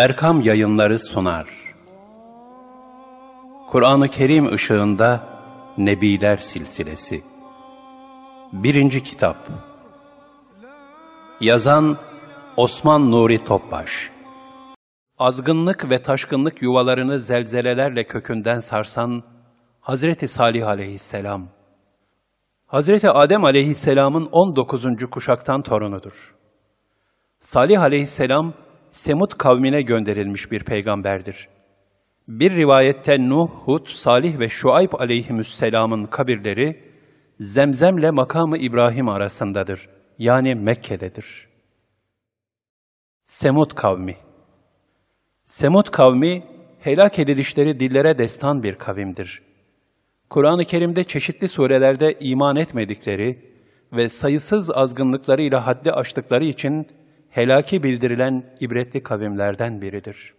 Erkam Yayınları sunar. Kur'an-ı Kerim ışığında Nebiler Silsilesi Birinci Kitap Yazan Osman Nuri Topbaş Azgınlık ve taşkınlık yuvalarını zelzelelerle kökünden sarsan Hazreti Salih aleyhisselam Hazreti Adem aleyhisselamın 19. kuşaktan torunudur. Salih aleyhisselam, Semud kavmine gönderilmiş bir peygamberdir. Bir rivayette Nuh, Hud, Salih ve Şuayb aleyhisselamın kabirleri, Zemzem'le makamı İbrahim arasındadır. Yani Mekke'dedir. Semud kavmi Semud kavmi, helak edilişleri dillere destan bir kavimdir. Kur'an-ı Kerim'de çeşitli surelerde iman etmedikleri ve sayısız azgınlıklarıyla haddi aştıkları için helaki bildirilen ibretli kavimlerden biridir.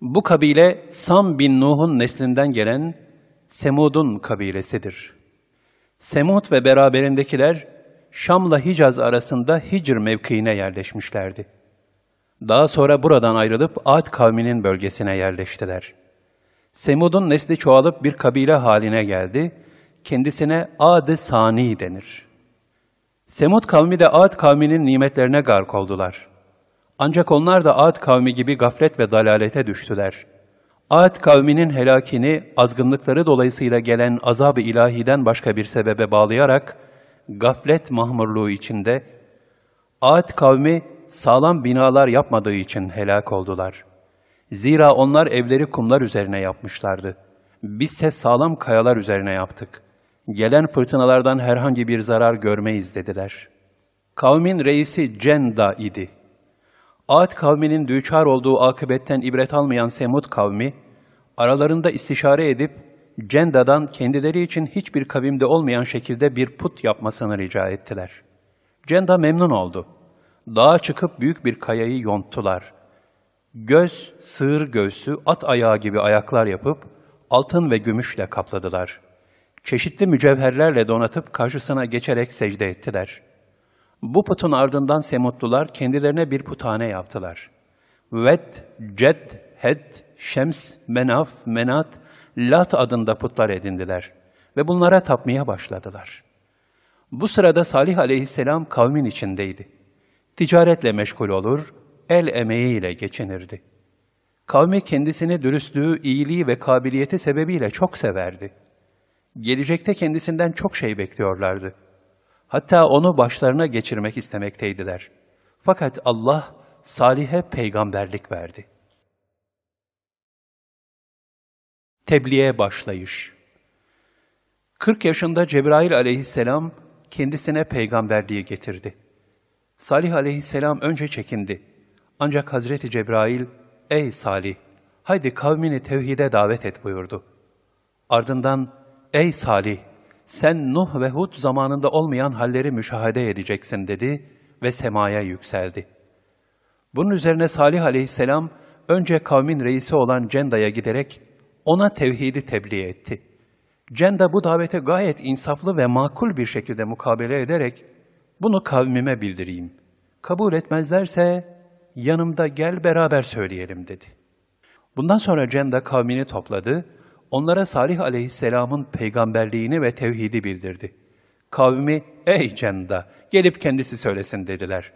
Bu kabile Sam bin Nuh'un neslinden gelen Semud'un kabilesidir. Semud ve beraberindekiler Şam'la Hicaz arasında Hicr mevkiine yerleşmişlerdi. Daha sonra buradan ayrılıp Ad kavminin bölgesine yerleştiler. Semud'un nesli çoğalıp bir kabile haline geldi, kendisine Ad-ı Sani denir. Semud kavmi de Ad kavminin nimetlerine gark oldular. Ancak onlar da Ad kavmi gibi gaflet ve dalalete düştüler. Ad kavminin helakini azgınlıkları dolayısıyla gelen azab-ı ilahiden başka bir sebebe bağlayarak gaflet mahmurluğu içinde Ad kavmi sağlam binalar yapmadığı için helak oldular. Zira onlar evleri kumlar üzerine yapmışlardı. Bizse sağlam kayalar üzerine yaptık. Gelen fırtınalardan herhangi bir zarar görmeyiz dediler. Kavmin reisi Cenda idi. Ad kavminin düçar olduğu akıbetten ibret almayan Semud kavmi, aralarında istişare edip Cenda'dan kendileri için hiçbir kavimde olmayan şekilde bir put yapmasını rica ettiler. Cenda memnun oldu. Dağa çıkıp büyük bir kayayı yonttular. Göz, sığır göğsü, at ayağı gibi ayaklar yapıp altın ve gümüşle kapladılar. Çeşitli mücevherlerle donatıp karşısına geçerek secde ettiler. Bu putun ardından Semutlular kendilerine bir putane yaptılar. Ved, Ced, Hed, Şems, Menaf, Menat, Lat adında putlar edindiler ve bunlara tapmaya başladılar. Bu sırada Salih aleyhisselam kavmin içindeydi. Ticaretle meşgul olur, el emeğiyle geçinirdi. Kavmi kendisini dürüstlüğü, iyiliği ve kabiliyeti sebebiyle çok severdi. Gelecekte kendisinden çok şey bekliyorlardı. Hatta onu başlarına geçirmek istemekteydiler. Fakat Allah Salih'e peygamberlik verdi. Tebliğe başlayış 40 yaşında Cebrail aleyhisselam kendisine peygamberliği getirdi. Salih aleyhisselam önce çekindi. Ancak Hazreti Cebrail, ''Ey Salih, haydi kavmini tevhide davet et.'' buyurdu. Ardından, ''Ey Salih, sen Nuh ve Hud zamanında olmayan halleri müşahede edeceksin.'' dedi ve semaya yükseldi. Bunun üzerine Salih aleyhisselam, önce kavmin reisi olan Cenda'ya giderek ona tevhidi tebliğ etti. Cenda bu davete gayet insaflı ve makul bir şekilde mukabele ederek, bunu kavmime bildireyim. Kabul etmezlerse yanımda gel beraber söyleyelim dedi. Bundan sonra Cenda kavmini topladı, onlara Salih aleyhisselamın peygamberliğini ve tevhidi bildirdi. Kavmi, ey Cenda, gelip kendisi söylesin dediler.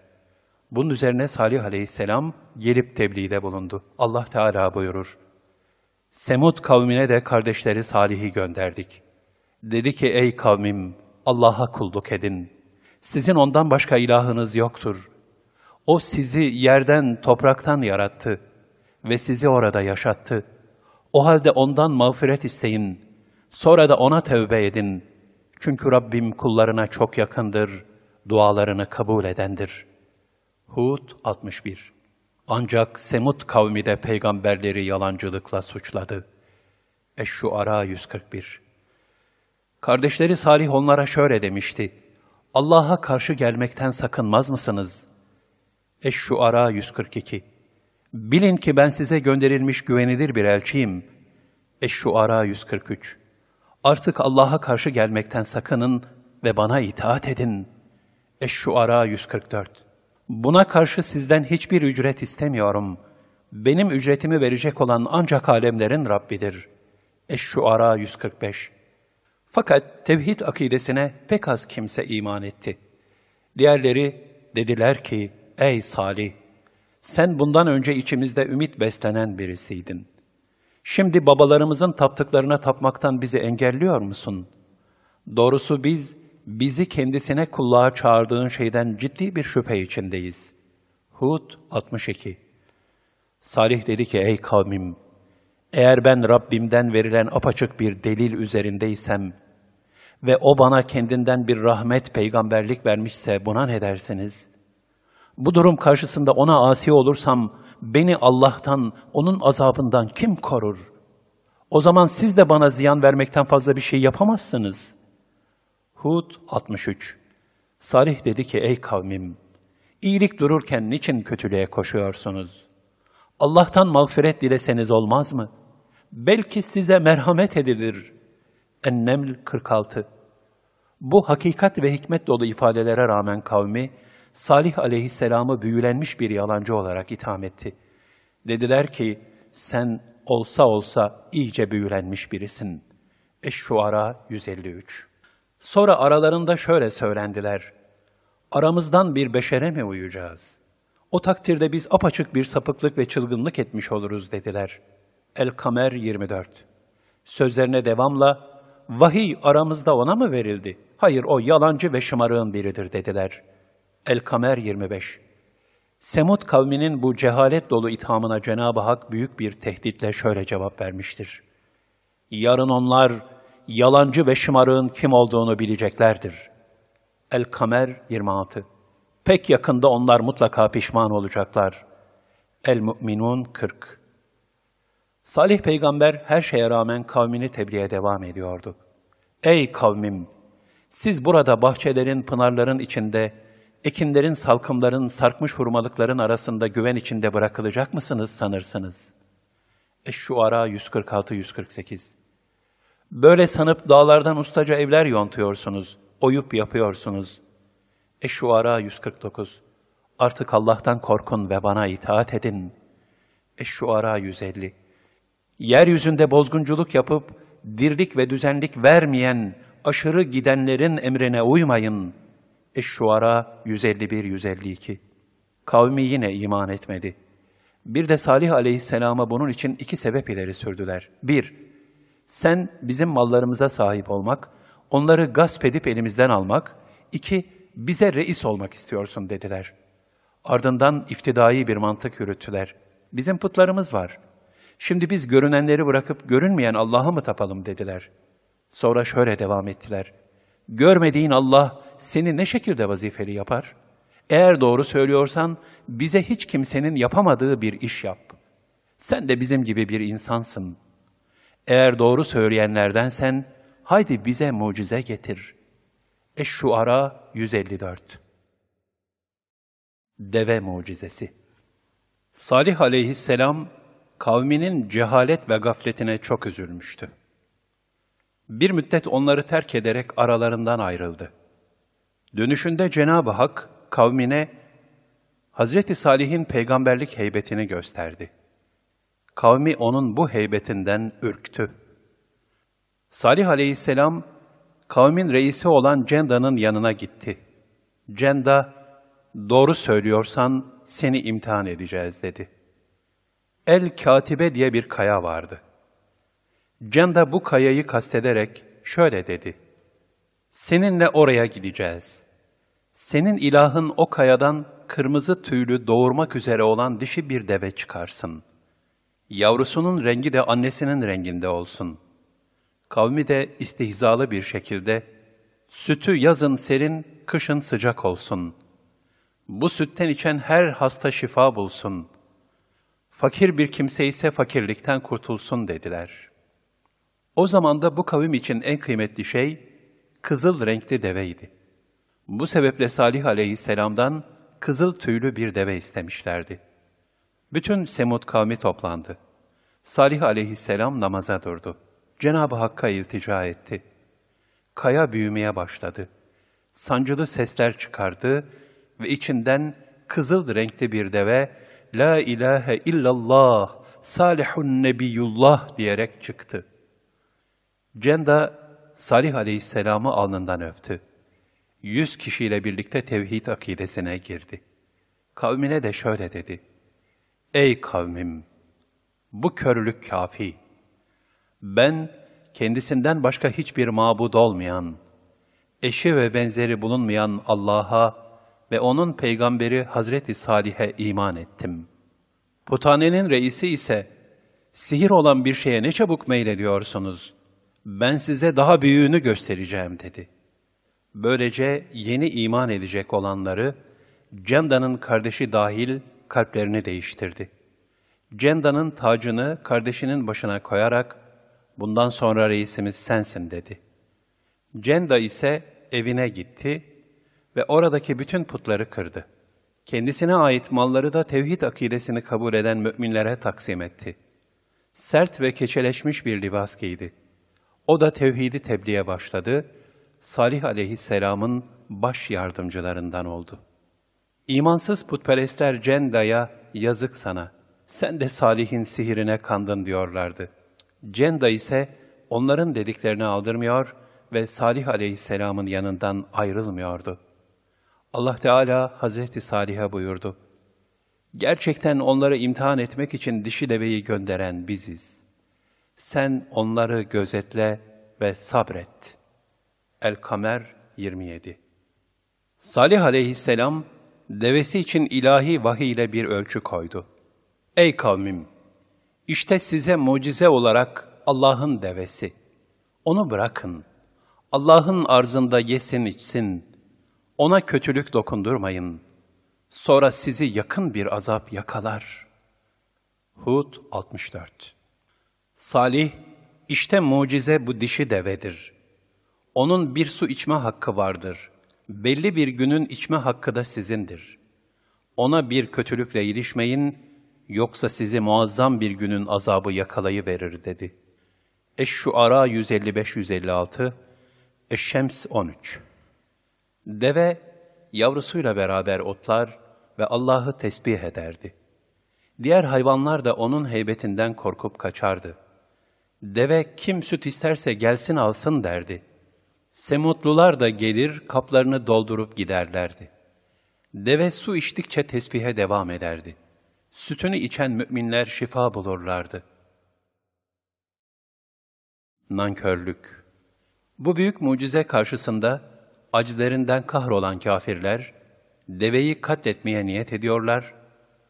Bunun üzerine Salih aleyhisselam gelip tebliğde bulundu. Allah Teala buyurur. Semud kavmine de kardeşleri Salih'i gönderdik. Dedi ki, ey kavmim, Allah'a kulluk edin. Sizin ondan başka ilahınız yoktur. O sizi yerden, topraktan yarattı ve sizi orada yaşattı. O halde ondan mağfiret isteyin. Sonra da ona tevbe edin. Çünkü Rabbim kullarına çok yakındır, dualarını kabul edendir. Hud 61 Ancak Semud kavmi de peygamberleri yalancılıkla suçladı. Eş-Şuara 141 Kardeşleri Salih onlara şöyle demişti. Allah'a karşı gelmekten sakınmaz mısınız? Eş-Şuara 142 Bilin ki ben size gönderilmiş güvenilir bir elçiyim. Eş-Şuara 143 Artık Allah'a karşı gelmekten sakının ve bana itaat edin. Eş-Şuara 144 Buna karşı sizden hiçbir ücret istemiyorum. benim ücretimi verecek olan ancak alemlerin Rabbidir. Eş-Şuara 145 Fakat tevhid akidesine pek az kimse iman etti. Diğerleri dediler ki, ey Salih, sen bundan önce içimizde ümit beslenen birisiydin. Şimdi babalarımızın taptıklarına tapmaktan bizi engelliyor musun? Doğrusu biz, bizi kendisine kulluğa çağırdığın şeyden ciddi bir şüphe içindeyiz. Hud 62 Salih dedi ki, ey kavmim, eğer ben Rabbimden verilen apaçık bir delil üzerindeysem ve o bana kendinden bir rahmet peygamberlik vermişse buna ne dersiniz? Bu durum karşısında ona asi olursam beni Allah'tan, onun azabından kim korur? O zaman siz de bana ziyan vermekten fazla bir şey yapamazsınız. Hud 63 Salih dedi ki ey kavmim, iyilik dururken niçin kötülüğe koşuyorsunuz? Allah'tan mağfiret dileseniz olmaz mı? Belki size merhamet edilir. Enneml 46 Bu hakikat ve hikmet dolu ifadelere rağmen kavmi, Salih aleyhisselamı büyülenmiş bir yalancı olarak itham etti. Dediler ki, sen olsa olsa iyice büyülenmiş birisin. Eş-Şuara 153 Sonra aralarında şöyle söylendiler. Aramızdan bir beşere mi uyacağız? O takdirde biz apaçık bir sapıklık ve çılgınlık etmiş oluruz dediler. El-Kamer 24 Sözlerine devamla, vahiy aramızda ona mı verildi? Hayır o yalancı ve şımarığın biridir dediler. El-Kamer 25 Semud kavminin bu cehalet dolu ithamına Cenab-ı Hak büyük bir tehditle şöyle cevap vermiştir. Yarın onlar yalancı ve şımarığın kim olduğunu bileceklerdir. El-Kamer 26 Pek yakında onlar mutlaka pişman olacaklar. El-Mu'minun 40 Salih peygamber her şeye rağmen kavmini tebliğe devam ediyordu. Ey kavmim! Siz burada bahçelerin, pınarların içinde, ekinlerin, salkımların, sarkmış hurmalıkların arasında güven içinde bırakılacak mısınız sanırsınız? Eş-Şuara 146-148 Böyle sanıp dağlardan ustaca evler yontuyorsunuz, oyup yapıyorsunuz. Eş-Şuara 149 Artık Allah'tan korkun ve bana itaat edin. Eş-Şuara 150 Yeryüzünde bozgunculuk yapıp, dirlik ve düzenlik vermeyen, aşırı gidenlerin emrine uymayın. Eş-Şuara 151-152 Kavmi yine iman etmedi. Bir de Salih aleyhisselama bunun için iki sebep ileri sürdüler. Bir, sen bizim mallarımıza sahip olmak, onları gasp edip elimizden almak. iki bize reis olmak istiyorsun dediler. Ardından iftidai bir mantık yürüttüler. Bizim putlarımız var. Şimdi biz görünenleri bırakıp görünmeyen Allah'a mı tapalım dediler. Sonra şöyle devam ettiler. Görmediğin Allah seni ne şekilde vazifeli yapar? Eğer doğru söylüyorsan bize hiç kimsenin yapamadığı bir iş yap. Sen de bizim gibi bir insansın. Eğer doğru söyleyenlerdensen haydi bize mucize getir. Eş-Şuara 154 Deve Mucizesi Salih aleyhisselam kavminin cehalet ve gafletine çok üzülmüştü. Bir müddet onları terk ederek aralarından ayrıldı. Dönüşünde Cenab-ı Hak kavmine Hazreti Salih'in peygamberlik heybetini gösterdi. Kavmi onun bu heybetinden ürktü. Salih aleyhisselam kavmin reisi olan Cenda'nın yanına gitti. Cenda, doğru söylüyorsan seni imtihan edeceğiz dedi. El-Katibe diye bir kaya vardı. Cenda bu kayayı kastederek şöyle dedi. Seninle oraya gideceğiz. Senin ilahın o kayadan kırmızı tüylü doğurmak üzere olan dişi bir deve çıkarsın. Yavrusunun rengi de annesinin renginde olsun. Kavmi de istihzalı bir şekilde, sütü yazın serin, kışın sıcak olsun. Bu sütten içen her hasta şifa bulsun. Fakir bir kimse ise fakirlikten kurtulsun dediler.'' O zaman da bu kavim için en kıymetli şey kızıl renkli deveydi. Bu sebeple Salih aleyhisselamdan kızıl tüylü bir deve istemişlerdi. Bütün Semud kavmi toplandı. Salih aleyhisselam namaza durdu. Cenab-ı Hakk'a iltica etti. Kaya büyümeye başladı. Sancılı sesler çıkardı ve içinden kızıl renkli bir deve La ilahe illallah, salihun nebiyullah diyerek çıktı. Cenda Salih aleyhisselamı alnından öptü. Yüz kişiyle birlikte tevhid akidesine girdi. Kavmine de şöyle dedi. Ey kavmim! Bu körlük kafi. Ben kendisinden başka hiçbir mabud olmayan, eşi ve benzeri bulunmayan Allah'a ve onun peygamberi Hazreti Salih'e iman ettim. Putanenin reisi ise, sihir olan bir şeye ne çabuk meylediyorsunuz? Ben size daha büyüğünü göstereceğim dedi. Böylece yeni iman edecek olanları, Cenda'nın kardeşi dahil kalplerini değiştirdi. Cenda'nın tacını kardeşinin başına koyarak, bundan sonra reisimiz sensin dedi. Cenda ise evine gitti ve oradaki bütün putları kırdı. Kendisine ait malları da tevhid akidesini kabul eden müminlere taksim etti. Sert ve keçeleşmiş bir libas giydi. O da tevhidi tebliğe başladı, Salih aleyhisselamın baş yardımcılarından oldu. İmansız putperestler Cenda'ya yazık sana, sen de Salih'in sihirine kandın diyorlardı. Cenda ise onların dediklerini aldırmıyor ve Salih aleyhisselamın yanından ayrılmıyordu.'' Allah Teala Hazreti Salih'e buyurdu. Gerçekten onları imtihan etmek için dişi deveyi gönderen biziz. Sen onları gözetle ve sabret. El-Kamer 27 Salih aleyhisselam, devesi için ilahi vahiy ile bir ölçü koydu. Ey kavmim! İşte size mucize olarak Allah'ın devesi. Onu bırakın. Allah'ın arzında yesin içsin, ona kötülük dokundurmayın. Sonra sizi yakın bir azap yakalar. Hud 64 Salih, işte mucize bu dişi devedir. Onun bir su içme hakkı vardır. Belli bir günün içme hakkı da sizindir. Ona bir kötülükle ilişmeyin, yoksa sizi muazzam bir günün azabı yakalayıverir dedi. Eş-Şuara 155-156, Eş-Şems 13 Deve yavrusuyla beraber otlar ve Allah'ı tesbih ederdi. Diğer hayvanlar da onun heybetinden korkup kaçardı. Deve kim süt isterse gelsin alsın derdi. Semutlular da gelir kaplarını doldurup giderlerdi. Deve su içtikçe tesbihe devam ederdi. Sütünü içen müminler şifa bulurlardı. Nankörlük Bu büyük mucize karşısında acilerinden kahrolan kafirler, deveyi katletmeye niyet ediyorlar,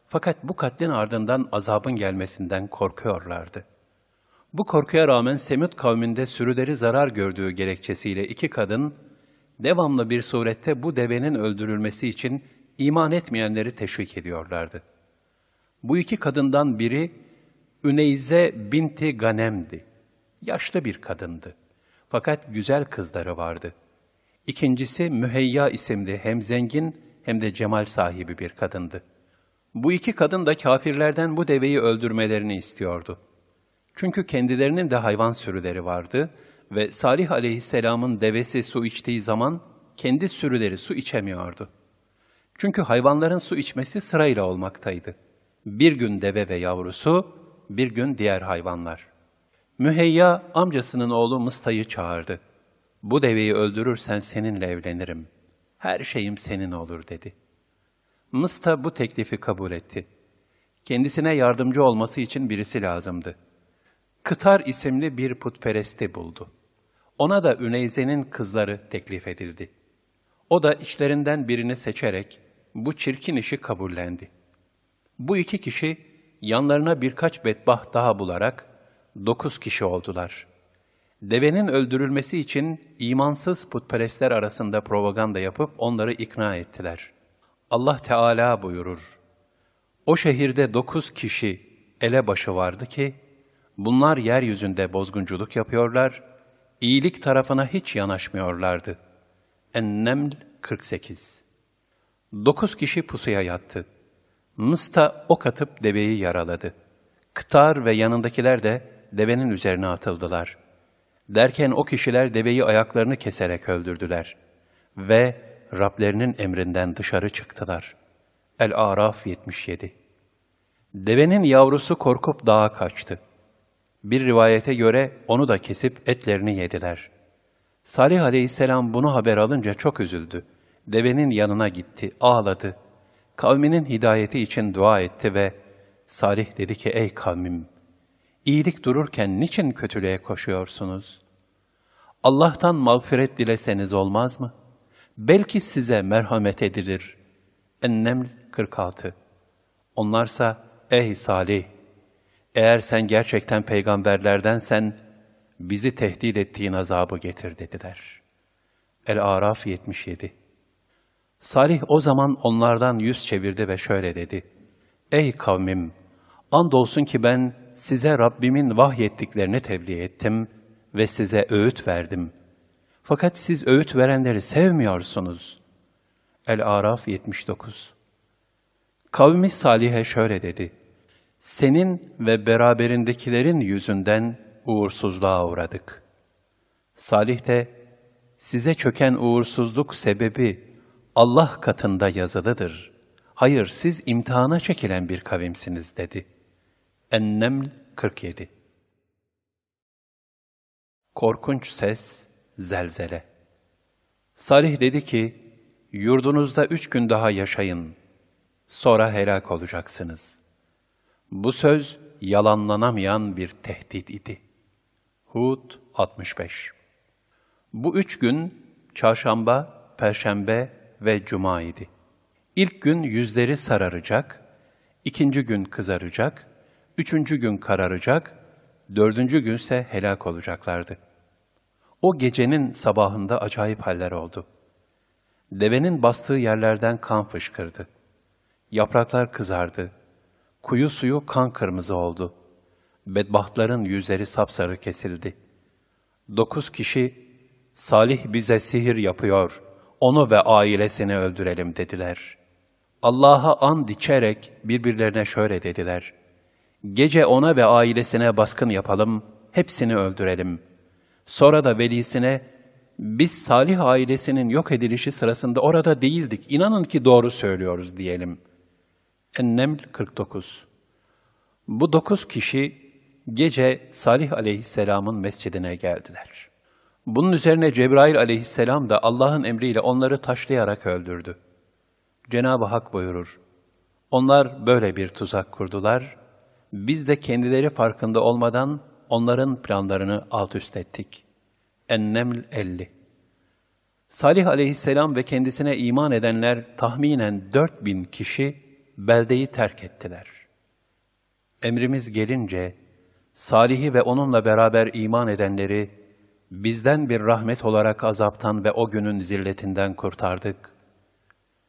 fakat bu katlin ardından azabın gelmesinden korkuyorlardı. Bu korkuya rağmen Semud kavminde sürüleri zarar gördüğü gerekçesiyle iki kadın, devamlı bir surette bu devenin öldürülmesi için iman etmeyenleri teşvik ediyorlardı. Bu iki kadından biri, Üneyze binti Ganem'di. Yaşlı bir kadındı. Fakat güzel kızları vardı. İkincisi Müheyya isimli hem zengin hem de cemal sahibi bir kadındı. Bu iki kadın da kafirlerden bu deveyi öldürmelerini istiyordu. Çünkü kendilerinin de hayvan sürüleri vardı ve Salih aleyhisselamın devesi su içtiği zaman kendi sürüleri su içemiyordu. Çünkü hayvanların su içmesi sırayla olmaktaydı. Bir gün deve ve yavrusu, bir gün diğer hayvanlar. Müheyya amcasının oğlu Mısta'yı çağırdı. Bu deveyi öldürürsen seninle evlenirim. Her şeyim senin olur dedi. Mısta bu teklifi kabul etti. Kendisine yardımcı olması için birisi lazımdı. Kıtar isimli bir putperesti buldu. Ona da Üneyze'nin kızları teklif edildi. O da içlerinden birini seçerek bu çirkin işi kabullendi. Bu iki kişi yanlarına birkaç bedbaht daha bularak dokuz kişi oldular. Devenin öldürülmesi için imansız putperestler arasında propaganda yapıp onları ikna ettiler. Allah Teala buyurur, O şehirde dokuz kişi elebaşı vardı ki, bunlar yeryüzünde bozgunculuk yapıyorlar, iyilik tarafına hiç yanaşmıyorlardı. En-Neml 48 Dokuz kişi pusuya yattı. Mısta ok atıp deveyi yaraladı. Kıtar ve yanındakiler de devenin üzerine atıldılar.'' Derken o kişiler deveyi ayaklarını keserek öldürdüler ve Rablerinin emrinden dışarı çıktılar. El-Araf 77 Devenin yavrusu korkup dağa kaçtı. Bir rivayete göre onu da kesip etlerini yediler. Salih aleyhisselam bunu haber alınca çok üzüldü. Devenin yanına gitti, ağladı. Kavminin hidayeti için dua etti ve Salih dedi ki, ey kavmim, iyilik dururken niçin kötülüğe koşuyorsunuz? Allah'tan mağfiret dileseniz olmaz mı? Belki size merhamet edilir. Enneml 46 Onlarsa, ey Salih, eğer sen gerçekten peygamberlerdensen, bizi tehdit ettiğin azabı getir dediler. El-Araf 77 Salih o zaman onlardan yüz çevirdi ve şöyle dedi. Ey kavmim! Andolsun ki ben size Rabbimin vahyettiklerini tebliğ ettim ve size öğüt verdim. Fakat siz öğüt verenleri sevmiyorsunuz. El-Araf 79 Kavmi Salih'e şöyle dedi. Senin ve beraberindekilerin yüzünden uğursuzluğa uğradık. Salih de, size çöken uğursuzluk sebebi Allah katında yazılıdır. Hayır, siz imtihana çekilen bir kavimsiniz dedi. Enneml 47 Korkunç ses, zelzele. Salih dedi ki, yurdunuzda üç gün daha yaşayın, sonra helak olacaksınız. Bu söz yalanlanamayan bir tehdit idi. Hud 65 Bu üç gün, çarşamba, perşembe ve cuma idi. İlk gün yüzleri sararacak, ikinci gün kızaracak, üçüncü gün kararacak, dördüncü günse helak olacaklardı. O gecenin sabahında acayip haller oldu. Devenin bastığı yerlerden kan fışkırdı. Yapraklar kızardı. Kuyu suyu kan kırmızı oldu. Bedbahtların yüzleri sapsarı kesildi. Dokuz kişi, Salih bize sihir yapıyor, onu ve ailesini öldürelim dediler. Allah'a and içerek birbirlerine şöyle dediler. Gece ona ve ailesine baskın yapalım, hepsini öldürelim. Sonra da velisine, biz Salih ailesinin yok edilişi sırasında orada değildik, inanın ki doğru söylüyoruz diyelim. Enneml 49 Bu dokuz kişi gece Salih aleyhisselamın mescidine geldiler. Bunun üzerine Cebrail aleyhisselam da Allah'ın emriyle onları taşlayarak öldürdü. Cenab-ı Hak buyurur, onlar böyle bir tuzak kurdular, biz de kendileri farkında olmadan onların planlarını alt üst ettik. Enneml 50 Salih aleyhisselam ve kendisine iman edenler tahminen dört bin kişi beldeyi terk ettiler. Emrimiz gelince, Salih'i ve onunla beraber iman edenleri bizden bir rahmet olarak azaptan ve o günün zilletinden kurtardık.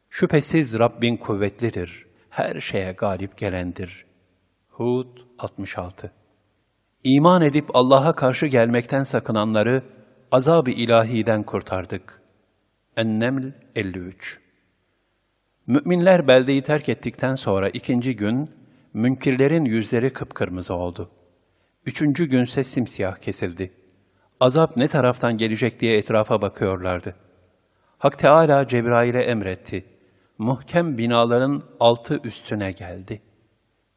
Şüphesiz Rabbin kuvvetlidir, her şeye galip gelendir. Hud 66 İman edip Allah'a karşı gelmekten sakınanları azab-ı ilahiden kurtardık. Enneml 53 Müminler beldeyi terk ettikten sonra ikinci gün, münkirlerin yüzleri kıpkırmızı oldu. Üçüncü günse simsiyah kesildi. Azap ne taraftan gelecek diye etrafa bakıyorlardı. Hak Teala Cebrail'e emretti. Muhkem binaların altı üstüne geldi.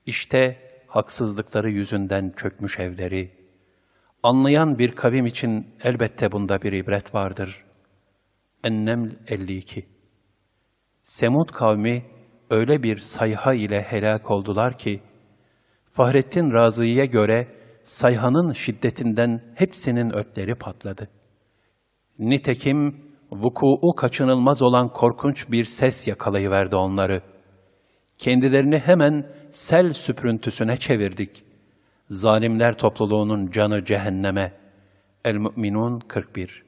İşte haksızlıkları yüzünden çökmüş evleri. Anlayan bir kavim için elbette bunda bir ibret vardır. Enneml 52 Semud kavmi öyle bir sayha ile helak oldular ki, Fahrettin Razı'ya göre sayhanın şiddetinden hepsinin ötleri patladı. Nitekim vuku'u kaçınılmaz olan korkunç bir ses yakalayıverdi onları. Kendilerini hemen sel süprüntüsüne çevirdik. Zalimler topluluğunun canı cehenneme. El-Mü'minun 41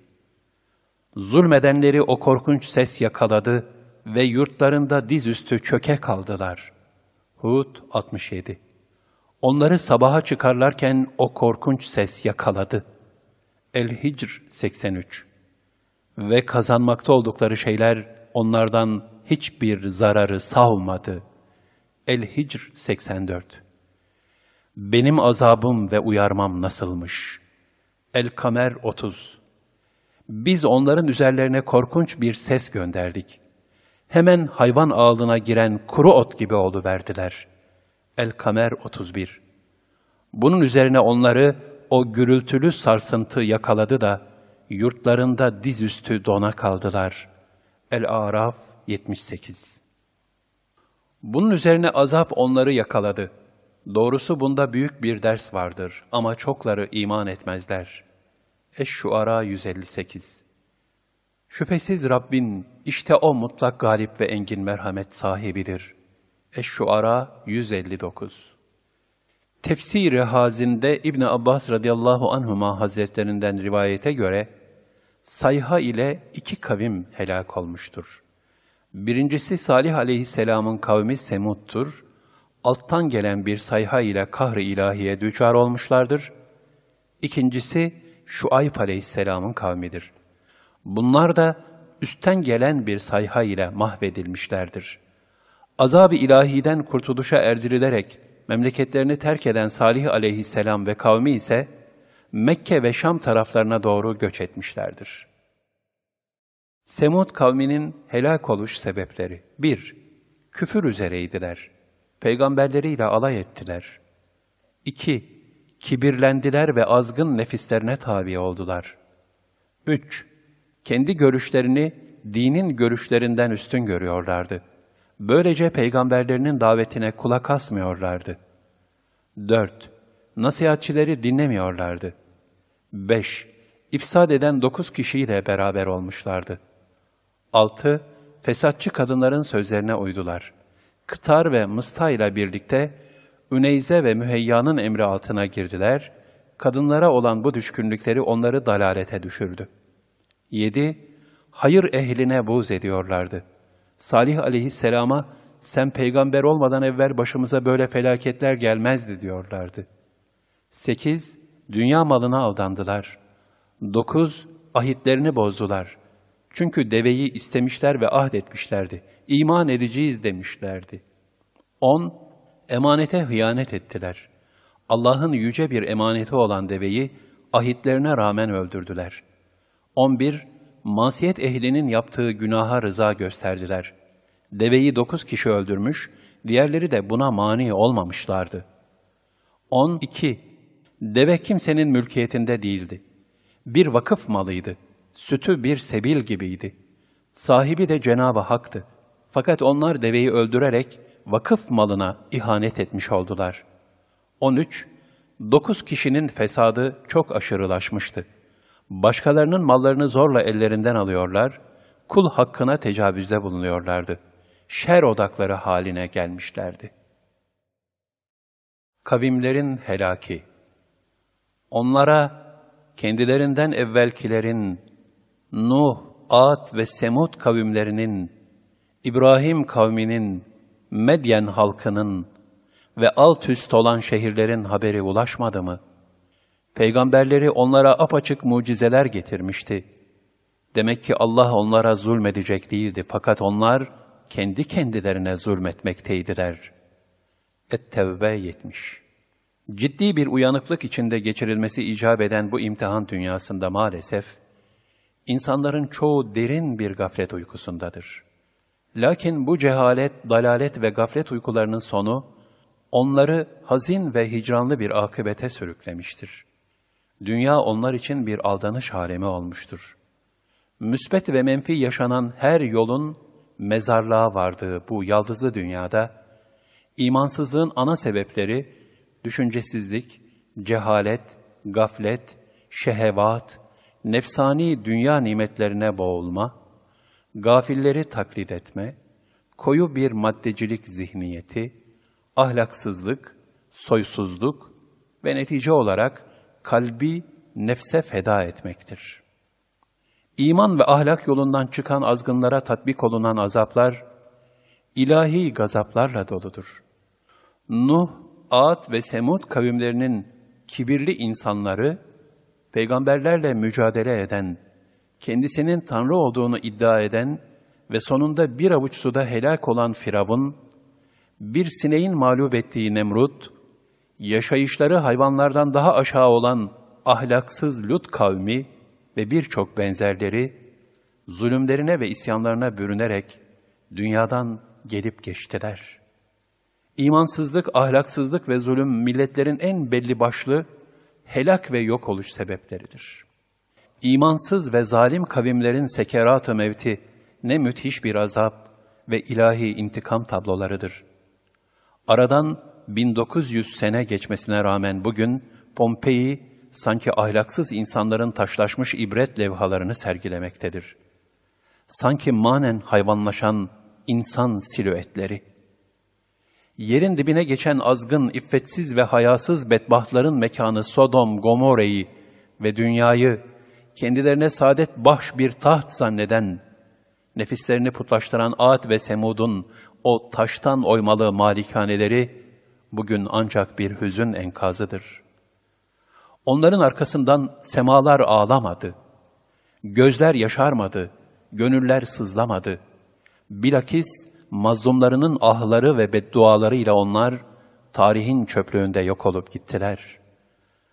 Zulmedenleri o korkunç ses yakaladı ve yurtlarında dizüstü çöke kaldılar. Hud 67 Onları sabaha çıkarlarken o korkunç ses yakaladı. El-Hicr 83 Ve kazanmakta oldukları şeyler onlardan hiçbir zararı savmadı. El-Hicr 84 Benim azabım ve uyarmam nasılmış? El-Kamer 30 Biz onların üzerlerine korkunç bir ses gönderdik. Hemen hayvan ağlına giren kuru ot gibi oldu verdiler. El-Kamer 31 Bunun üzerine onları o gürültülü sarsıntı yakaladı da yurtlarında dizüstü dona kaldılar. El-Araf 78 Bunun üzerine azap onları yakaladı. Doğrusu bunda büyük bir ders vardır ama çokları iman etmezler. Eş-Şuara 158 Şüphesiz Rabbin işte o mutlak galip ve engin merhamet sahibidir. Eş-Şuara 159 Tefsir-i Hazinde İbn Abbas radıyallahu anhuma hazretlerinden rivayete göre sayha ile iki kavim helak olmuştur. Birincisi Salih aleyhisselamın kavmi Semud'tur. Alttan gelen bir sayha ile kahr-ı ilahiye düçar olmuşlardır. İkincisi Şuayb aleyhisselamın kavmidir. Bunlar da üstten gelen bir sayha ile mahvedilmişlerdir. Azab-ı ilahiden kurtuluşa erdirilerek memleketlerini terk eden Salih aleyhisselam ve kavmi ise Mekke ve Şam taraflarına doğru göç etmişlerdir. Semud kavminin helak oluş sebepleri 1. Küfür üzereydiler. Peygamberleriyle alay ettiler. 2. Kibirlendiler ve azgın nefislerine tabi oldular. 3. Kendi görüşlerini dinin görüşlerinden üstün görüyorlardı. Böylece peygamberlerinin davetine kulak asmıyorlardı. 4. Nasihatçileri dinlemiyorlardı. 5. İfsad eden dokuz kişiyle beraber olmuşlardı. 6. Fesatçı kadınların sözlerine uydular. Kıtar ve Mısta ile birlikte Üneyze ve Müheyya'nın emri altına girdiler. Kadınlara olan bu düşkünlükleri onları dalalete düşürdü. 7. Hayır ehline buğz ediyorlardı. Salih aleyhisselama sen peygamber olmadan evvel başımıza böyle felaketler gelmezdi diyorlardı. 8. Dünya malına aldandılar. 9. Ahitlerini bozdular. Çünkü deveyi istemişler ve ahd etmişlerdi. İman edeceğiz demişlerdi. 10. Emanete hıyanet ettiler. Allah'ın yüce bir emaneti olan deveyi ahitlerine rağmen öldürdüler. 11. Masiyet ehlinin yaptığı günaha rıza gösterdiler. Deveyi dokuz kişi öldürmüş, diğerleri de buna mani olmamışlardı. 12. Deve kimsenin mülkiyetinde değildi. Bir vakıf malıydı. Sütü bir sebil gibiydi. Sahibi de Cenab-ı Hak'tı. Fakat onlar deveyi öldürerek vakıf malına ihanet etmiş oldular. 13. Dokuz kişinin fesadı çok aşırılaşmıştı. Başkalarının mallarını zorla ellerinden alıyorlar, kul hakkına tecavüzde bulunuyorlardı. Şer odakları haline gelmişlerdi. Kavimlerin helaki Onlara kendilerinden evvelkilerin Nuh, Ad ve Semud kavimlerinin, İbrahim kavminin, Medyen halkının ve alt üst olan şehirlerin haberi ulaşmadı mı? Peygamberleri onlara apaçık mucizeler getirmişti. Demek ki Allah onlara zulmedecek değildi fakat onlar kendi kendilerine zulmetmekteydiler. Et-Tevbe 70 Ciddi bir uyanıklık içinde geçirilmesi icap eden bu imtihan dünyasında maalesef, insanların çoğu derin bir gaflet uykusundadır. Lakin bu cehalet, dalalet ve gaflet uykularının sonu, onları hazin ve hicranlı bir akıbete sürüklemiştir. Dünya onlar için bir aldanış haremi olmuştur. Müsbet ve menfi yaşanan her yolun mezarlığa vardığı bu yaldızlı dünyada, imansızlığın ana sebepleri, düşüncesizlik, cehalet, gaflet, şehevat, nefsani dünya nimetlerine boğulma, gafilleri taklit etme, koyu bir maddecilik zihniyeti, ahlaksızlık, soysuzluk ve netice olarak kalbi nefse feda etmektir. İman ve ahlak yolundan çıkan azgınlara tatbik olunan azaplar, ilahi gazaplarla doludur. Nuh, Ad ve Semud kavimlerinin kibirli insanları, peygamberlerle mücadele eden, kendisinin Tanrı olduğunu iddia eden ve sonunda bir avuç suda helak olan Firavun, bir sineğin mağlup ettiği Nemrut, yaşayışları hayvanlardan daha aşağı olan ahlaksız Lut kavmi ve birçok benzerleri, zulümlerine ve isyanlarına bürünerek dünyadan gelip geçtiler. İmansızlık, ahlaksızlık ve zulüm milletlerin en belli başlı helak ve yok oluş sebepleridir. İmansız ve zalim kavimlerin sekerat-ı mevti ne müthiş bir azap ve ilahi intikam tablolarıdır. Aradan 1900 sene geçmesine rağmen bugün Pompei sanki ahlaksız insanların taşlaşmış ibret levhalarını sergilemektedir. Sanki manen hayvanlaşan insan silüetleri. Yerin dibine geçen azgın, iffetsiz ve hayasız bedbahtların mekanı Sodom, Gomorre'yi ve dünyayı kendilerine saadet bahş bir taht zanneden, nefislerini putlaştıran Ad ve Semud'un o taştan oymalı malikaneleri bugün ancak bir hüzün enkazıdır. Onların arkasından semalar ağlamadı, gözler yaşarmadı, gönüller sızlamadı. Bilakis mazlumlarının ahları ve beddualarıyla onlar tarihin çöplüğünde yok olup gittiler.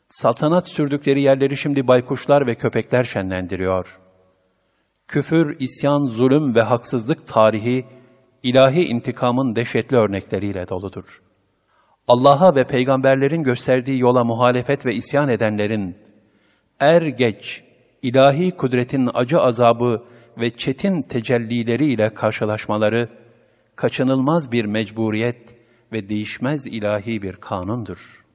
Saltanat sürdükleri yerleri şimdi baykuşlar ve köpekler şenlendiriyor. Küfür, isyan, zulüm ve haksızlık tarihi ilahi intikamın dehşetli örnekleriyle doludur. Allah'a ve peygamberlerin gösterdiği yola muhalefet ve isyan edenlerin er geç ilahi kudretin acı azabı ve çetin tecellileriyle karşılaşmaları kaçınılmaz bir mecburiyet ve değişmez ilahi bir kanundur.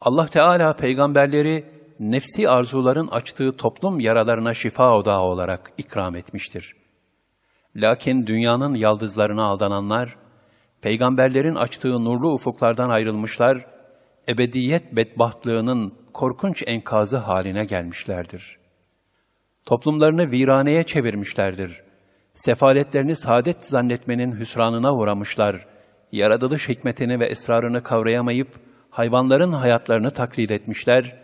Allah Teala peygamberleri nefsi arzuların açtığı toplum yaralarına şifa odağı olarak ikram etmiştir. Lakin dünyanın yaldızlarına aldananlar, peygamberlerin açtığı nurlu ufuklardan ayrılmışlar, ebediyet bedbahtlığının korkunç enkazı haline gelmişlerdir. Toplumlarını viraneye çevirmişlerdir. Sefaletlerini saadet zannetmenin hüsranına uğramışlar. Yaratılış hikmetini ve esrarını kavrayamayıp hayvanların hayatlarını taklit etmişler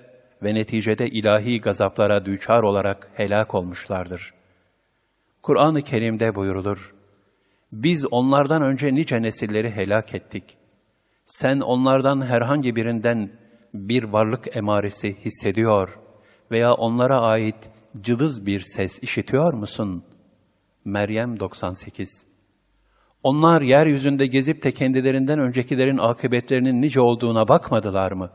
ve neticede ilahi gazaplara düçar olarak helak olmuşlardır. Kur'an-ı Kerim'de buyurulur, Biz onlardan önce nice nesilleri helak ettik. Sen onlardan herhangi birinden bir varlık emaresi hissediyor veya onlara ait cılız bir ses işitiyor musun? Meryem 98 Onlar yeryüzünde gezip de kendilerinden öncekilerin akıbetlerinin nice olduğuna bakmadılar mı?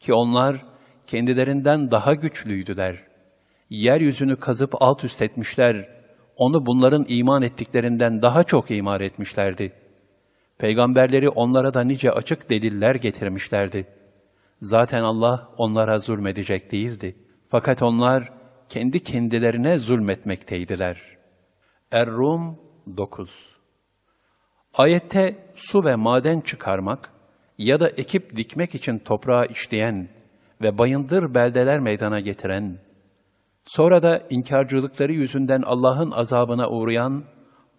Ki onlar kendilerinden daha güçlüydüler. Yeryüzünü kazıp alt üst etmişler, onu bunların iman ettiklerinden daha çok imar etmişlerdi. Peygamberleri onlara da nice açık deliller getirmişlerdi. Zaten Allah onlara zulmedecek değildi. Fakat onlar, kendi kendilerine zulmetmekteydiler. Er-Rum 9 Ayette su ve maden çıkarmak ya da ekip dikmek için toprağa işleyen ve bayındır beldeler meydana getiren, sonra da inkarcılıkları yüzünden Allah'ın azabına uğrayan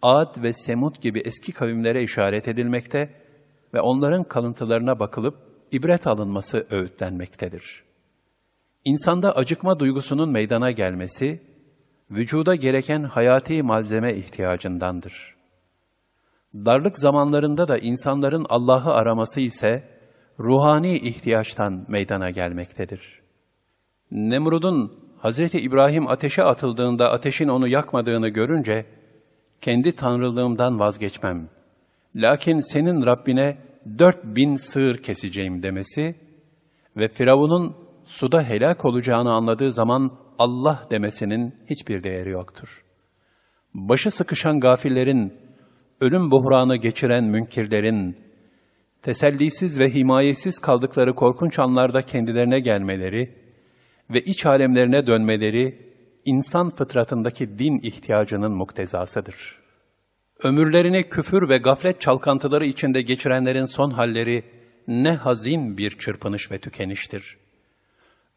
Ad ve Semud gibi eski kavimlere işaret edilmekte ve onların kalıntılarına bakılıp ibret alınması öğütlenmektedir. İnsanda acıkma duygusunun meydana gelmesi, vücuda gereken hayati malzeme ihtiyacındandır. Darlık zamanlarında da insanların Allah'ı araması ise, ruhani ihtiyaçtan meydana gelmektedir. Nemrud'un Hz. İbrahim ateşe atıldığında ateşin onu yakmadığını görünce, kendi tanrılığımdan vazgeçmem. Lakin senin Rabbine dört bin sığır keseceğim demesi ve Firavun'un suda helak olacağını anladığı zaman Allah demesinin hiçbir değeri yoktur. Başı sıkışan gafillerin, ölüm buhranı geçiren münkirlerin, tesellisiz ve himayesiz kaldıkları korkunç anlarda kendilerine gelmeleri ve iç alemlerine dönmeleri, insan fıtratındaki din ihtiyacının muktezasıdır. Ömürlerini küfür ve gaflet çalkantıları içinde geçirenlerin son halleri ne hazin bir çırpınış ve tükeniştir.''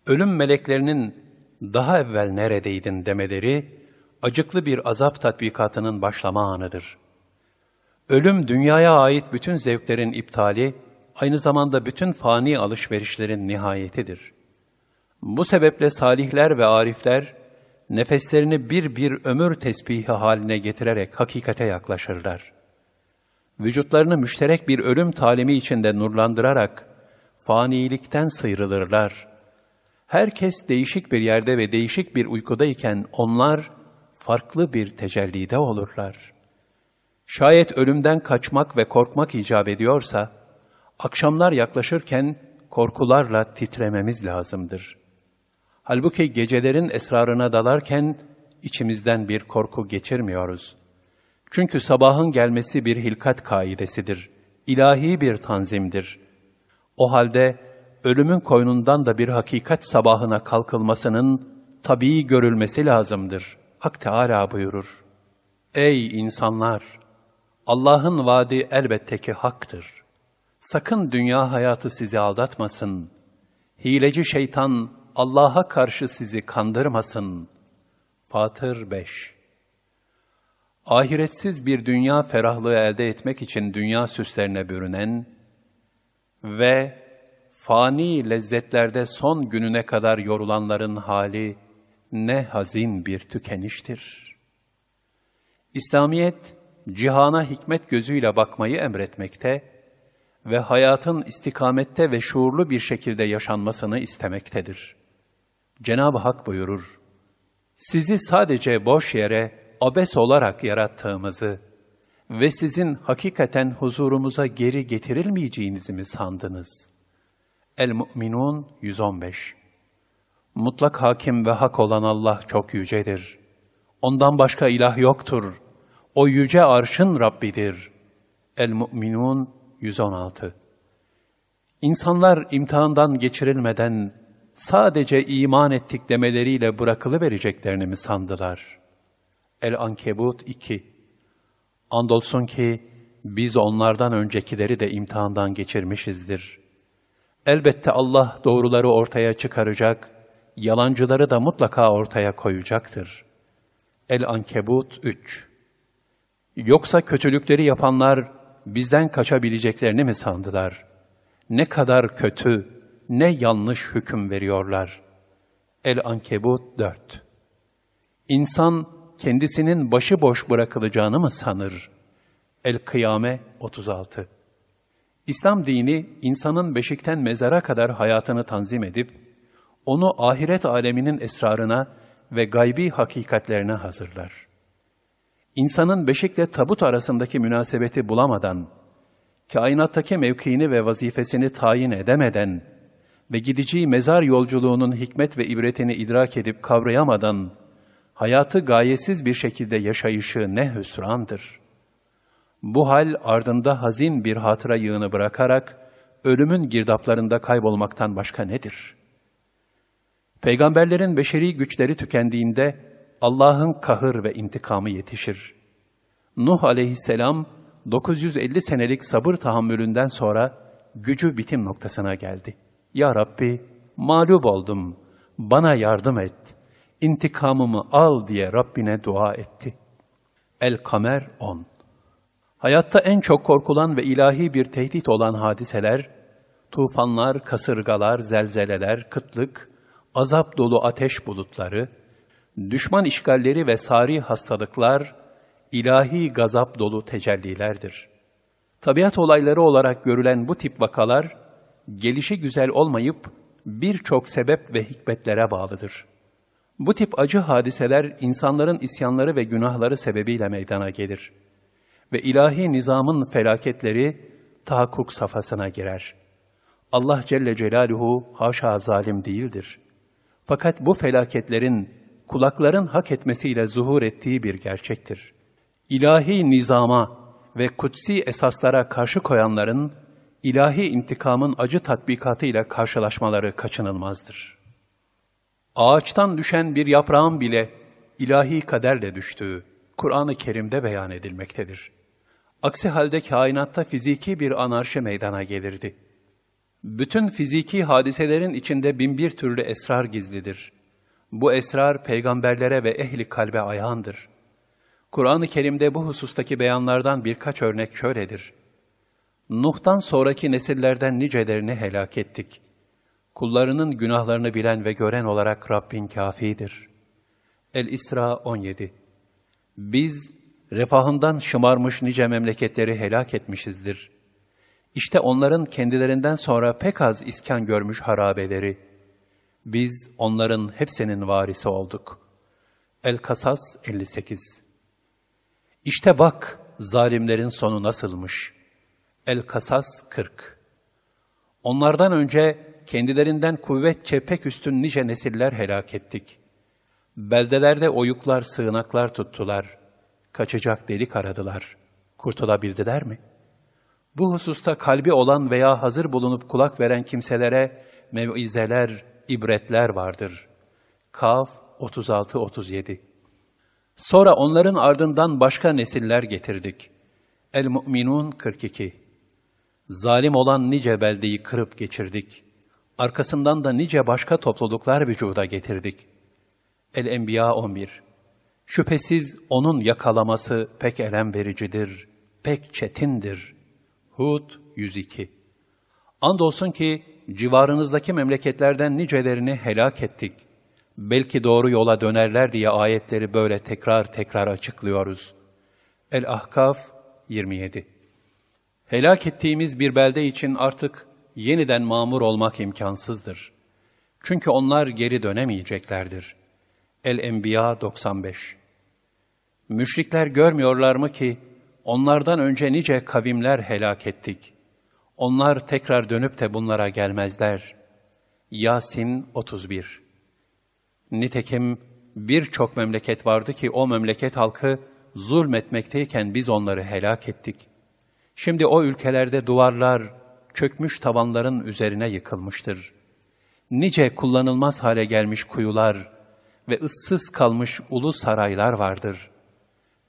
ölüm meleklerinin daha evvel neredeydin demeleri, acıklı bir azap tatbikatının başlama anıdır. Ölüm dünyaya ait bütün zevklerin iptali, aynı zamanda bütün fani alışverişlerin nihayetidir. Bu sebeple salihler ve arifler, nefeslerini bir bir ömür tesbihi haline getirerek hakikate yaklaşırlar. Vücutlarını müşterek bir ölüm talimi içinde nurlandırarak, fanilikten sıyrılırlar. Herkes değişik bir yerde ve değişik bir uykudayken onlar farklı bir tecellide olurlar. Şayet ölümden kaçmak ve korkmak icap ediyorsa, akşamlar yaklaşırken korkularla titrememiz lazımdır. Halbuki gecelerin esrarına dalarken içimizden bir korku geçirmiyoruz. Çünkü sabahın gelmesi bir hilkat kaidesidir, ilahi bir tanzimdir. O halde ölümün koynundan da bir hakikat sabahına kalkılmasının tabii görülmesi lazımdır. Hak Teala buyurur. Ey insanlar! Allah'ın vaadi elbette ki haktır. Sakın dünya hayatı sizi aldatmasın. Hileci şeytan Allah'a karşı sizi kandırmasın. Fatır 5 Ahiretsiz bir dünya ferahlığı elde etmek için dünya süslerine bürünen ve fani lezzetlerde son gününe kadar yorulanların hali ne hazin bir tükeniştir. İslamiyet, cihana hikmet gözüyle bakmayı emretmekte ve hayatın istikamette ve şuurlu bir şekilde yaşanmasını istemektedir. Cenab-ı Hak buyurur, sizi sadece boş yere abes olarak yarattığımızı ve sizin hakikaten huzurumuza geri getirilmeyeceğinizi mi sandınız? El-Mu'minun 115 Mutlak hakim ve hak olan Allah çok yücedir. Ondan başka ilah yoktur. O yüce arşın Rabbidir. El-Mu'minun 116 İnsanlar imtihandan geçirilmeden sadece iman ettik demeleriyle bırakılıvereceklerini mi sandılar? El-Ankebut 2 Andolsun ki biz onlardan öncekileri de imtihandan geçirmişizdir. Elbette Allah doğruları ortaya çıkaracak yalancıları da mutlaka ortaya koyacaktır. El-Ankebut 3 Yoksa kötülükleri yapanlar bizden kaçabileceklerini mi sandılar? Ne kadar kötü, ne yanlış hüküm veriyorlar. El-Ankebut 4 İnsan kendisinin başıboş bırakılacağını mı sanır? El-Kıyame 36 İslam dini insanın beşikten mezara kadar hayatını tanzim edip, onu ahiret aleminin esrarına ve gaybi hakikatlerine hazırlar. İnsanın beşikle tabut arasındaki münasebeti bulamadan, kainattaki mevkiini ve vazifesini tayin edemeden ve gideceği mezar yolculuğunun hikmet ve ibretini idrak edip kavrayamadan, hayatı gayesiz bir şekilde yaşayışı ne hüsrandır. Bu hal ardında hazin bir hatıra yığını bırakarak, ölümün girdaplarında kaybolmaktan başka nedir?'' Peygamberlerin beşeri güçleri tükendiğinde Allah'ın kahır ve intikamı yetişir. Nuh aleyhisselam 950 senelik sabır tahammülünden sonra gücü bitim noktasına geldi. Ya Rabbi mağlup oldum, bana yardım et, intikamımı al diye Rabbine dua etti. El-Kamer 10 Hayatta en çok korkulan ve ilahi bir tehdit olan hadiseler, tufanlar, kasırgalar, zelzeleler, kıtlık, azap dolu ateş bulutları, düşman işgalleri ve sari hastalıklar, ilahi gazap dolu tecellilerdir. Tabiat olayları olarak görülen bu tip vakalar, gelişi güzel olmayıp birçok sebep ve hikmetlere bağlıdır. Bu tip acı hadiseler insanların isyanları ve günahları sebebiyle meydana gelir. Ve ilahi nizamın felaketleri tahakkuk safhasına girer. Allah Celle Celaluhu haşa zalim değildir.'' Fakat bu felaketlerin kulakların hak etmesiyle zuhur ettiği bir gerçektir. İlahi nizama ve kutsi esaslara karşı koyanların ilahi intikamın acı tatbikatıyla karşılaşmaları kaçınılmazdır. Ağaçtan düşen bir yaprağın bile ilahi kaderle düştüğü Kur'an-ı Kerim'de beyan edilmektedir. Aksi halde kainatta fiziki bir anarşi meydana gelirdi.'' Bütün fiziki hadiselerin içinde binbir türlü esrar gizlidir. Bu esrar peygamberlere ve ehli kalbe ayağındır. Kur'an-ı Kerim'de bu husustaki beyanlardan birkaç örnek şöyledir. Nuh'tan sonraki nesillerden nicelerini helak ettik. Kullarının günahlarını bilen ve gören olarak Rabbin kafidir. El-İsra 17 Biz refahından şımarmış nice memleketleri helak etmişizdir.'' İşte onların kendilerinden sonra pek az iskan görmüş harabeleri. Biz onların hepsinin varisi olduk. El-Kasas 58 İşte bak, zalimlerin sonu nasılmış? El-Kasas 40 Onlardan önce kendilerinden kuvvetçe pek üstün nice nesiller helak ettik. Beldelerde oyuklar, sığınaklar tuttular. Kaçacak delik aradılar. Kurtulabildiler mi? Bu hususta kalbi olan veya hazır bulunup kulak veren kimselere mevizeler, ibretler vardır. Kaf 36-37 Sonra onların ardından başka nesiller getirdik. El-Mu'minun 42 Zalim olan nice beldeyi kırıp geçirdik. Arkasından da nice başka topluluklar vücuda getirdik. El-Enbiya 11 Şüphesiz onun yakalaması pek elem vericidir, pek çetindir. Hud 102 Andolsun ki civarınızdaki memleketlerden nicelerini helak ettik. Belki doğru yola dönerler diye ayetleri böyle tekrar tekrar açıklıyoruz. El-Ahkaf 27 Helak ettiğimiz bir belde için artık yeniden mamur olmak imkansızdır. Çünkü onlar geri dönemeyeceklerdir. El-Enbiya 95 Müşrikler görmüyorlar mı ki, onlardan önce nice kavimler helak ettik. Onlar tekrar dönüp de bunlara gelmezler. Yasin 31 Nitekim birçok memleket vardı ki o memleket halkı zulmetmekteyken biz onları helak ettik. Şimdi o ülkelerde duvarlar çökmüş tavanların üzerine yıkılmıştır. Nice kullanılmaz hale gelmiş kuyular ve ıssız kalmış ulu saraylar vardır.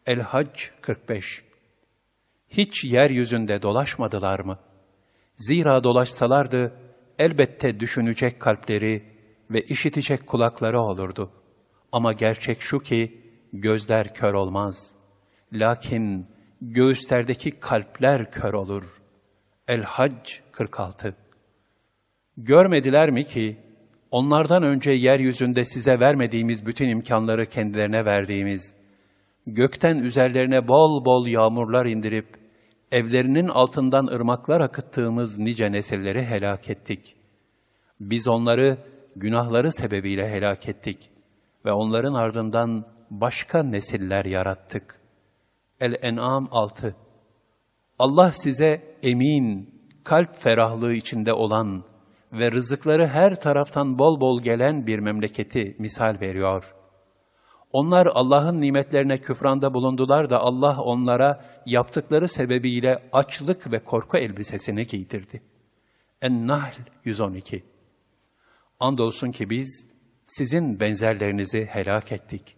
El-Hac 45 Hiç yeryüzünde dolaşmadılar mı? Zira dolaşsalardı elbette düşünecek kalpleri ve işitecek kulakları olurdu. Ama gerçek şu ki gözler kör olmaz. Lakin göğüslerdeki kalpler kör olur. El-Hac 46 Görmediler mi ki, onlardan önce yeryüzünde size vermediğimiz bütün imkanları kendilerine verdiğimiz, gökten üzerlerine bol bol yağmurlar indirip, evlerinin altından ırmaklar akıttığımız nice nesilleri helak ettik. Biz onları günahları sebebiyle helak ettik ve onların ardından başka nesiller yarattık. El-En'am 6 Allah size emin, kalp ferahlığı içinde olan ve rızıkları her taraftan bol bol gelen bir memleketi misal veriyor. Onlar Allah'ın nimetlerine küfranda bulundular da Allah onlara yaptıkları sebebiyle açlık ve korku elbisesini giydirdi. En-Nahl 112 Andolsun ki biz sizin benzerlerinizi helak ettik.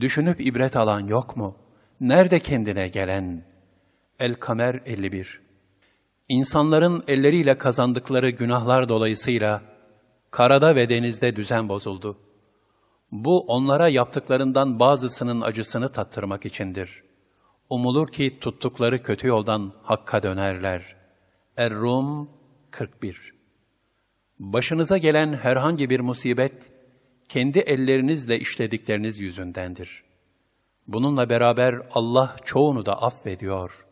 Düşünüp ibret alan yok mu? Nerede kendine gelen? El-Kamer 51 İnsanların elleriyle kazandıkları günahlar dolayısıyla karada ve denizde düzen bozuldu. Bu onlara yaptıklarından bazısının acısını tattırmak içindir. Umulur ki tuttukları kötü yoldan hakka dönerler. Er-Rum 41 Başınıza gelen herhangi bir musibet, kendi ellerinizle işledikleriniz yüzündendir. Bununla beraber Allah çoğunu da affediyor.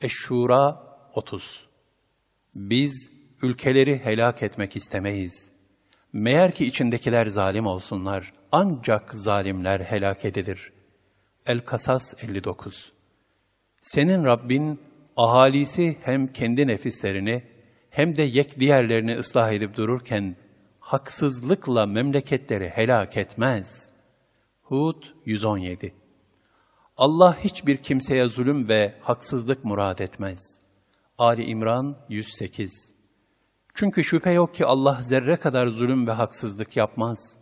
Eşşura 30 Biz ülkeleri helak etmek istemeyiz. Meğer ki içindekiler zalim olsunlar, ancak zalimler helak edilir. El-Kasas 59 Senin Rabbin, ahalisi hem kendi nefislerini, hem de yek diğerlerini ıslah edip dururken, haksızlıkla memleketleri helak etmez. Hud 117 Allah hiçbir kimseye zulüm ve haksızlık murad etmez. Ali İmran 108 Çünkü şüphe yok ki Allah zerre kadar zulüm ve haksızlık yapmaz.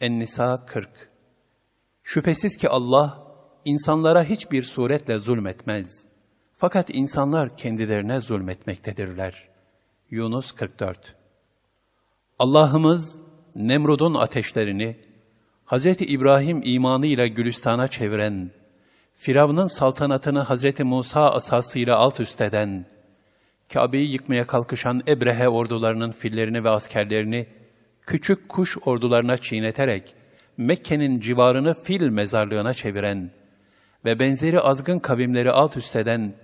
En-Nisa 40 Şüphesiz ki Allah insanlara hiçbir suretle zulmetmez. Fakat insanlar kendilerine zulmetmektedirler. Yunus 44 Allah'ımız Nemrud'un ateşlerini Hz. İbrahim imanıyla Gülistan'a çeviren, Firavun'un saltanatını Hz. Musa asasıyla alt üst eden, Kabe'yi yıkmaya kalkışan Ebrehe ordularının fillerini ve askerlerini küçük kuş ordularına çiğneterek Mekke'nin civarını fil mezarlığına çeviren ve benzeri azgın kavimleri alt üst eden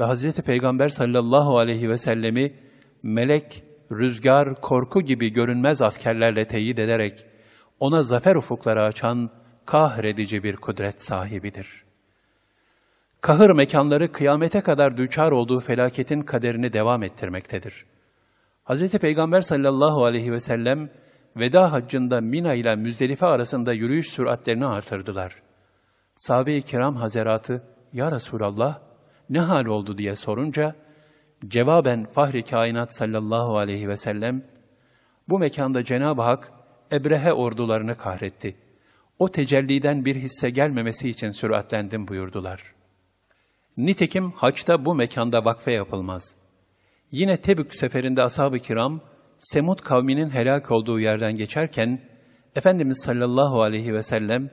ve Hz. Peygamber sallallahu aleyhi ve sellemi melek, rüzgar, korku gibi görünmez askerlerle teyit ederek ona zafer ufukları açan kahredici bir kudret sahibidir. Kahır mekanları kıyamete kadar düçar olduğu felaketin kaderini devam ettirmektedir. Hz. Peygamber sallallahu aleyhi ve sellem veda haccında Mina ile Müzdelife arasında yürüyüş süratlerini artırdılar. Sahabe-i kiram hazeratı, Ya Resulallah, ne hal oldu diye sorunca, cevaben Fahri Kainat sallallahu aleyhi ve sellem, bu mekanda Cenab-ı Hak, Ebrehe ordularını kahretti. O tecelliden bir hisse gelmemesi için süratlendim buyurdular. Nitekim haçta bu mekanda vakfe yapılmaz. Yine Tebük seferinde ashab-ı kiram, Semud kavminin helak olduğu yerden geçerken, Efendimiz sallallahu aleyhi ve sellem,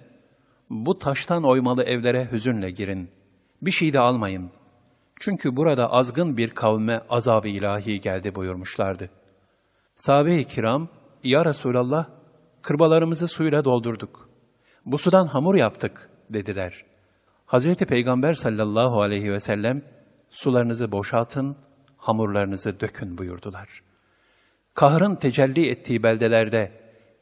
bu taştan oymalı evlere hüzünle girin. Bir şey de almayın. Çünkü burada azgın bir kavme azab-ı ilahi geldi buyurmuşlardı. Sahabe-i kiram, Ya Resulallah, kırbalarımızı suyla doldurduk. Bu sudan hamur yaptık, dediler. Hazreti Peygamber sallallahu aleyhi ve sellem, sularınızı boşaltın, hamurlarınızı dökün buyurdular. Kahrın tecelli ettiği beldelerde,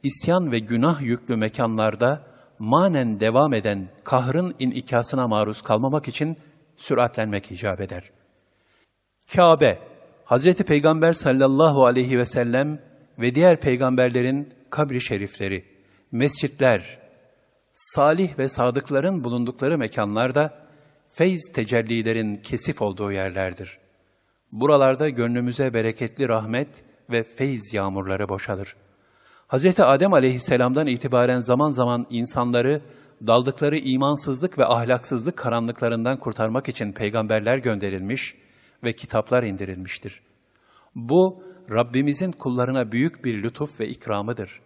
isyan ve günah yüklü mekanlarda, manen devam eden kahrın inikasına maruz kalmamak için süratlenmek icap eder. Kabe, Hz. Peygamber sallallahu aleyhi ve sellem ve diğer peygamberlerin kabri şerifleri, mescitler, salih ve sadıkların bulundukları mekanlarda feyz tecellilerin kesif olduğu yerlerdir. Buralarda gönlümüze bereketli rahmet ve feyz yağmurları boşalır. Hz. Adem aleyhisselamdan itibaren zaman zaman insanları daldıkları imansızlık ve ahlaksızlık karanlıklarından kurtarmak için peygamberler gönderilmiş ve kitaplar indirilmiştir. Bu, Rabbimizin kullarına büyük bir lütuf ve ikramıdır.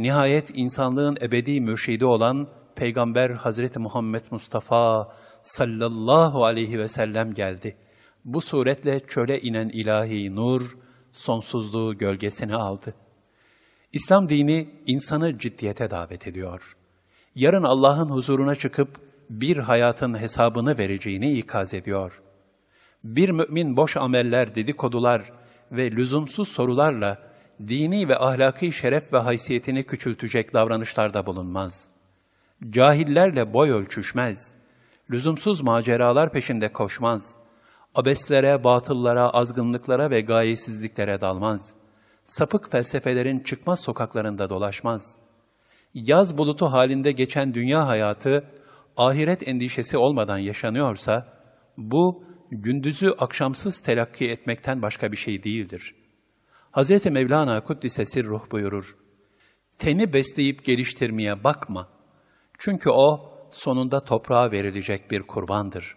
Nihayet insanlığın ebedi mürşidi olan Peygamber Hazreti Muhammed Mustafa sallallahu aleyhi ve sellem geldi. Bu suretle çöle inen ilahi nur, sonsuzluğu gölgesine aldı. İslam dini insanı ciddiyete davet ediyor. Yarın Allah'ın huzuruna çıkıp bir hayatın hesabını vereceğini ikaz ediyor. Bir mümin boş ameller, dedikodular ve lüzumsuz sorularla dini ve ahlaki şeref ve haysiyetini küçültecek davranışlarda bulunmaz. Cahillerle boy ölçüşmez. Lüzumsuz maceralar peşinde koşmaz. Abeslere, batıllara, azgınlıklara ve gayesizliklere dalmaz. Sapık felsefelerin çıkmaz sokaklarında dolaşmaz. Yaz bulutu halinde geçen dünya hayatı, ahiret endişesi olmadan yaşanıyorsa, bu gündüzü akşamsız telakki etmekten başka bir şey değildir. Hz. Mevlana Kuddise Sirruh buyurur, Teni besleyip geliştirmeye bakma. Çünkü o sonunda toprağa verilecek bir kurbandır.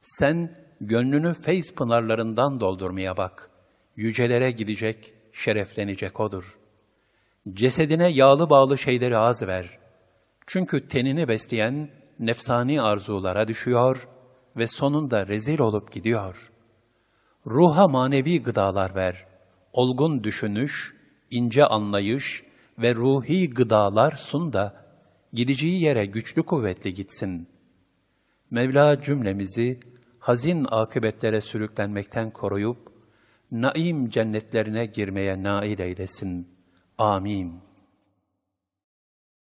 Sen gönlünü feyz pınarlarından doldurmaya bak. Yücelere gidecek, şereflenecek odur. Cesedine yağlı bağlı şeyleri az ver. Çünkü tenini besleyen nefsani arzulara düşüyor ve sonunda rezil olup gidiyor. Ruha manevi gıdalar ver. Olgun düşünüş, ince anlayış ve ruhi gıdalar sun da gideceği yere güçlü kuvvetli gitsin. Mevla cümlemizi hazin akıbetlere sürüklenmekten koruyup, naim cennetlerine girmeye nail eylesin. Amin.